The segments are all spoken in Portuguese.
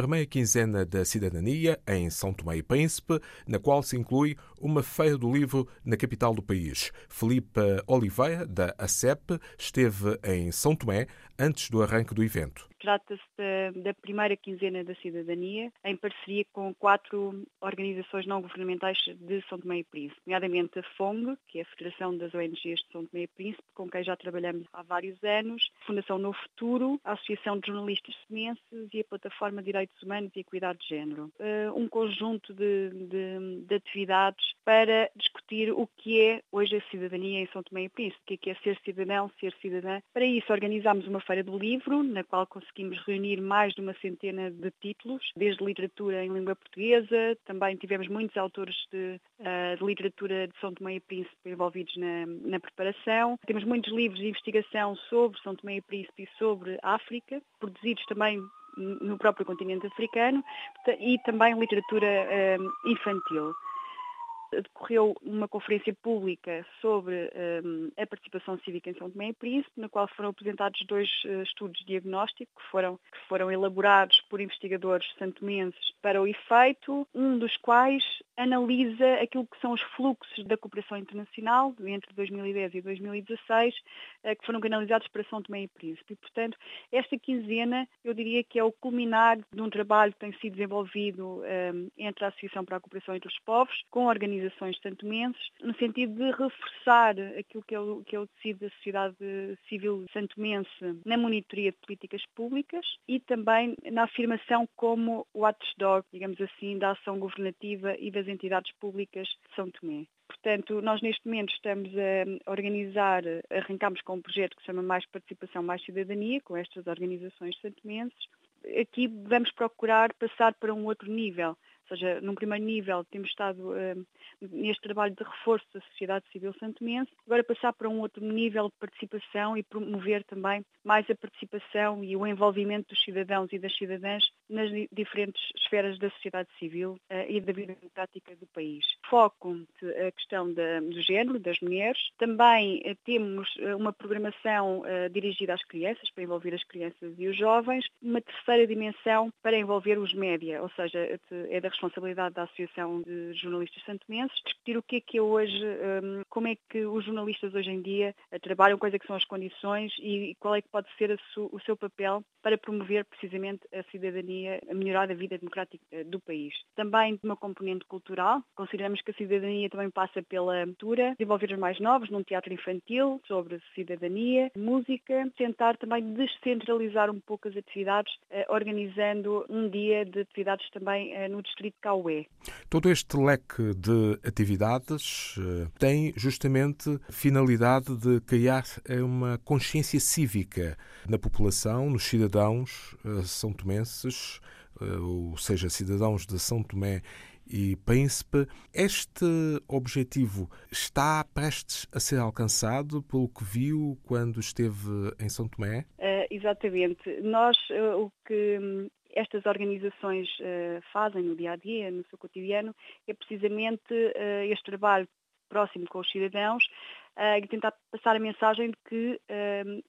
primeira quinzena da cidadania em São Tomé e Príncipe, na qual se inclui uma feira do livro na capital do país. Felipe Oliveira, da ACEP, esteve em São Tomé antes do arranque do evento. Trata-se da, da, primeira quinzena da cidadania, em parceria com quatro organizações não governamentais de São Tomé e Príncipe, nomeadamente a FONG, que é a Federação das ONGs de São Tomé e Príncipe, com quem já trabalhamos há vários anos, a Fundação No Futuro, a Associação de Jornalistas Semenses e a Plataforma Direitos Humanos e Equidade de Género. Uh, um conjunto de, de, de, atividades para discutir o que é hoje a cidadania em São Tomé e Príncipe, o que é, é ser cidadão, ser cidadã. Para isso organizámos uma feira do livro, na qual conseguimos reunir mais de uma centena de títulos, desde literatura em língua portuguesa, também tivemos muitos autores de, uh, de literatura de São Tomé e Príncipe envolvidos na, na, preparação. Temos muitos livros de investigação sobre São Tomé e Príncipe e sobre África, produzidos também no próprio continente africano, e também literatura uh, infantil decorreu uma conferência pública sobre um, a participação cívica em São Tomé e Príncipe, na qual foram apresentados dois uh, estudos diagnósticos que foram, que foram elaborados por investigadores santomenses para o efeito, um dos quais analisa aquilo que são os fluxos da cooperação internacional entre 2010 e 2016, uh, que foram canalizados para São Tomé e Príncipe. E, portanto, esta quinzena, eu diria que é o culminar de um trabalho que tem sido desenvolvido um, entre a Associação para a Cooperação entre os Povos, com organizações santomenses, no sentido de reforçar aquilo que é o, que é o tecido da sociedade civil santomense na monitoria de políticas públicas e também na afirmação como watchdog, digamos assim, da ação governativa e das entidades públicas de São Tomé. Portanto, nós neste momento estamos a organizar, arrancamos com um projeto que se chama Mais Participação, Mais Cidadania, com estas organizações santomenses. Aqui vamos procurar passar para um outro nível, ou seja, num primeiro nível temos estado uh, neste trabalho de reforço da sociedade civil santomense, agora passar para um outro nível de participação e promover também mais a participação e o envolvimento dos cidadãos e das cidadãs nas diferentes esferas da sociedade civil uh, e da vida democrática do país. Foco a questão da, do género, das mulheres. Também uh, temos uma programação dirigida às crianças, para envolver as crianças e os jovens. Uma terceira dimensão para envolver os média, ou seja, é da responsabilidade da Associação de Jornalistas Santomenses, discutir o que é que é hoje, hum, como é que os jornalistas hoje em dia eh, trabalham, quais é que são as condições e qual é que pode ser o seu papel para promover precisamente a cidadania, a melhorar a vida democrática eh, do país. Também uma componente cultural, consideramos que a cidadania também passa pela cultura, desenvolver os mais novos num teatro infantil sobre cidadania, música, tentar também descentralizar um pouco as atividades, eh, organizando um dia de atividades também no distrito de Cauê. Todo este leque de atividades eh, tem justamente a finalidade de criar eh, uma consciência cívica na população, nos cidadãos eh, são tomenses, ou seja, cidadãos de São Tomé e Príncipe. Este objetivo está prestes a ser alcançado pelo que viu quando esteve em São Tomé? Uh, exatamente. Nós uh, o que hum, estas organizações uh, fazem no dia a dia, no seu cotidiano, é precisamente este trabalho próximo com os cidadãos e tentar passar a mensagem de que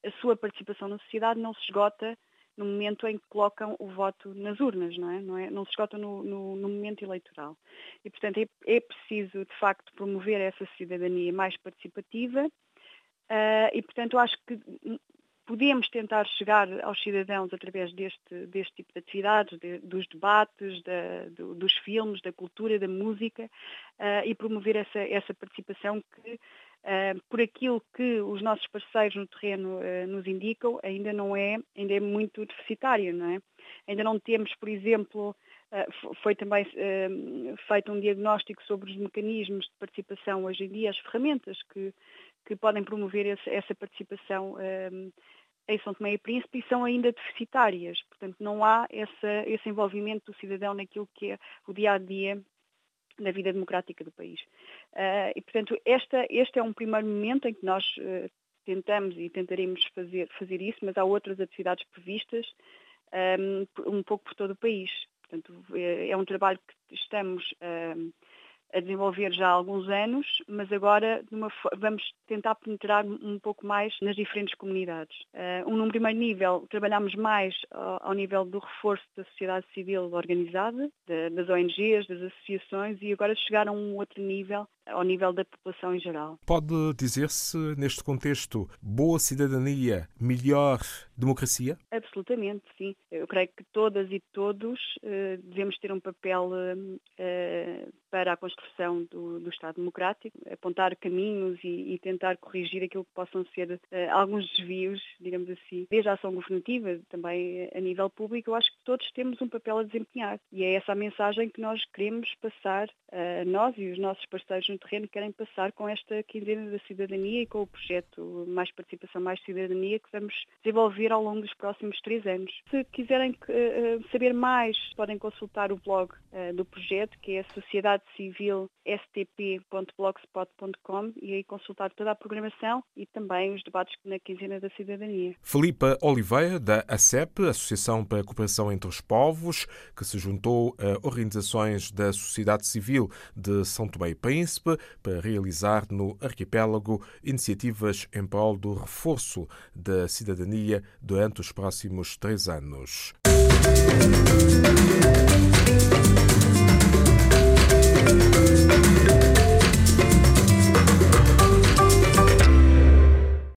a sua participação na sociedade não se esgota no momento em que colocam o voto nas urnas, não é? Não, é? não se esgota no, no, no, momento eleitoral. E, portanto, é, é, preciso, de facto, promover essa cidadania mais participativa uh, e, portanto, acho que podemos tentar chegar aos cidadãos através deste, deste tipo de atividades, de, dos debates, da, do, dos filmes, da cultura, da música uh, e promover essa, essa participação que, por aquilo que os nossos parceiros no terreno uh, nos indicam, ainda não é, ainda é muito deficitária, não é? Ainda não temos, por exemplo, foi também feito um diagnóstico sobre os mecanismos de participação hoje em dia, as ferramentas que, que podem promover essa, participação em São Tomé e Príncipe e são ainda deficitárias. Portanto, não há essa, esse envolvimento do cidadão naquilo que é o dia-a-dia -dia na vida democrática do país. Uh, e, portanto, esta, este é um primeiro momento em que nós uh, tentamos e tentaremos fazer, fazer isso, mas há outras atividades previstas um, um pouco por todo o país. Portanto, é, é um trabalho que estamos a desenvolver já há alguns anos, mas agora vamos tentar penetrar um pouco mais nas diferentes comunidades. Uh, um, num primeiro nível, trabalhamos mais ao, nível do reforço da sociedade civil organizada, das ONGs, das associações, e agora chegar a um outro nível, ao nível da população em geral. Pode dizer-se, neste contexto, boa cidadania, melhor democracia? Absolutamente, sim. Eu creio que todas e todos uh, devemos ter um papel uh, para a construção do, do, Estado Democrático, apontar caminhos e, e, tentar corrigir aquilo que possam ser uh, alguns desvios, digamos assim, desde a ação governativa, também a nível público. Eu acho que todos temos um papel a desempenhar e é essa a mensagem que nós queremos passar, nós e os nossos parceiros no terreno querem passar com esta quinzena da cidadania e com o projeto Mais Participação, Mais Cidadania que vamos desenvolver ao longo dos próximos três anos. Se quiserem uh, saber mais, podem consultar o blog uh, do projeto, que é Sociedade Civil stp.blogspot.com e aí consultar toda a programação e também os debates na quinzena da cidadania. Filipa Oliveira, da ACEP, Associação para a Cooperação entre os Povos, que se juntou a organizações da sociedade civil de São Tomé e Príncipe para realizar no arquipélago iniciativas em prol do reforço da cidadania durante os próximos três anos. Música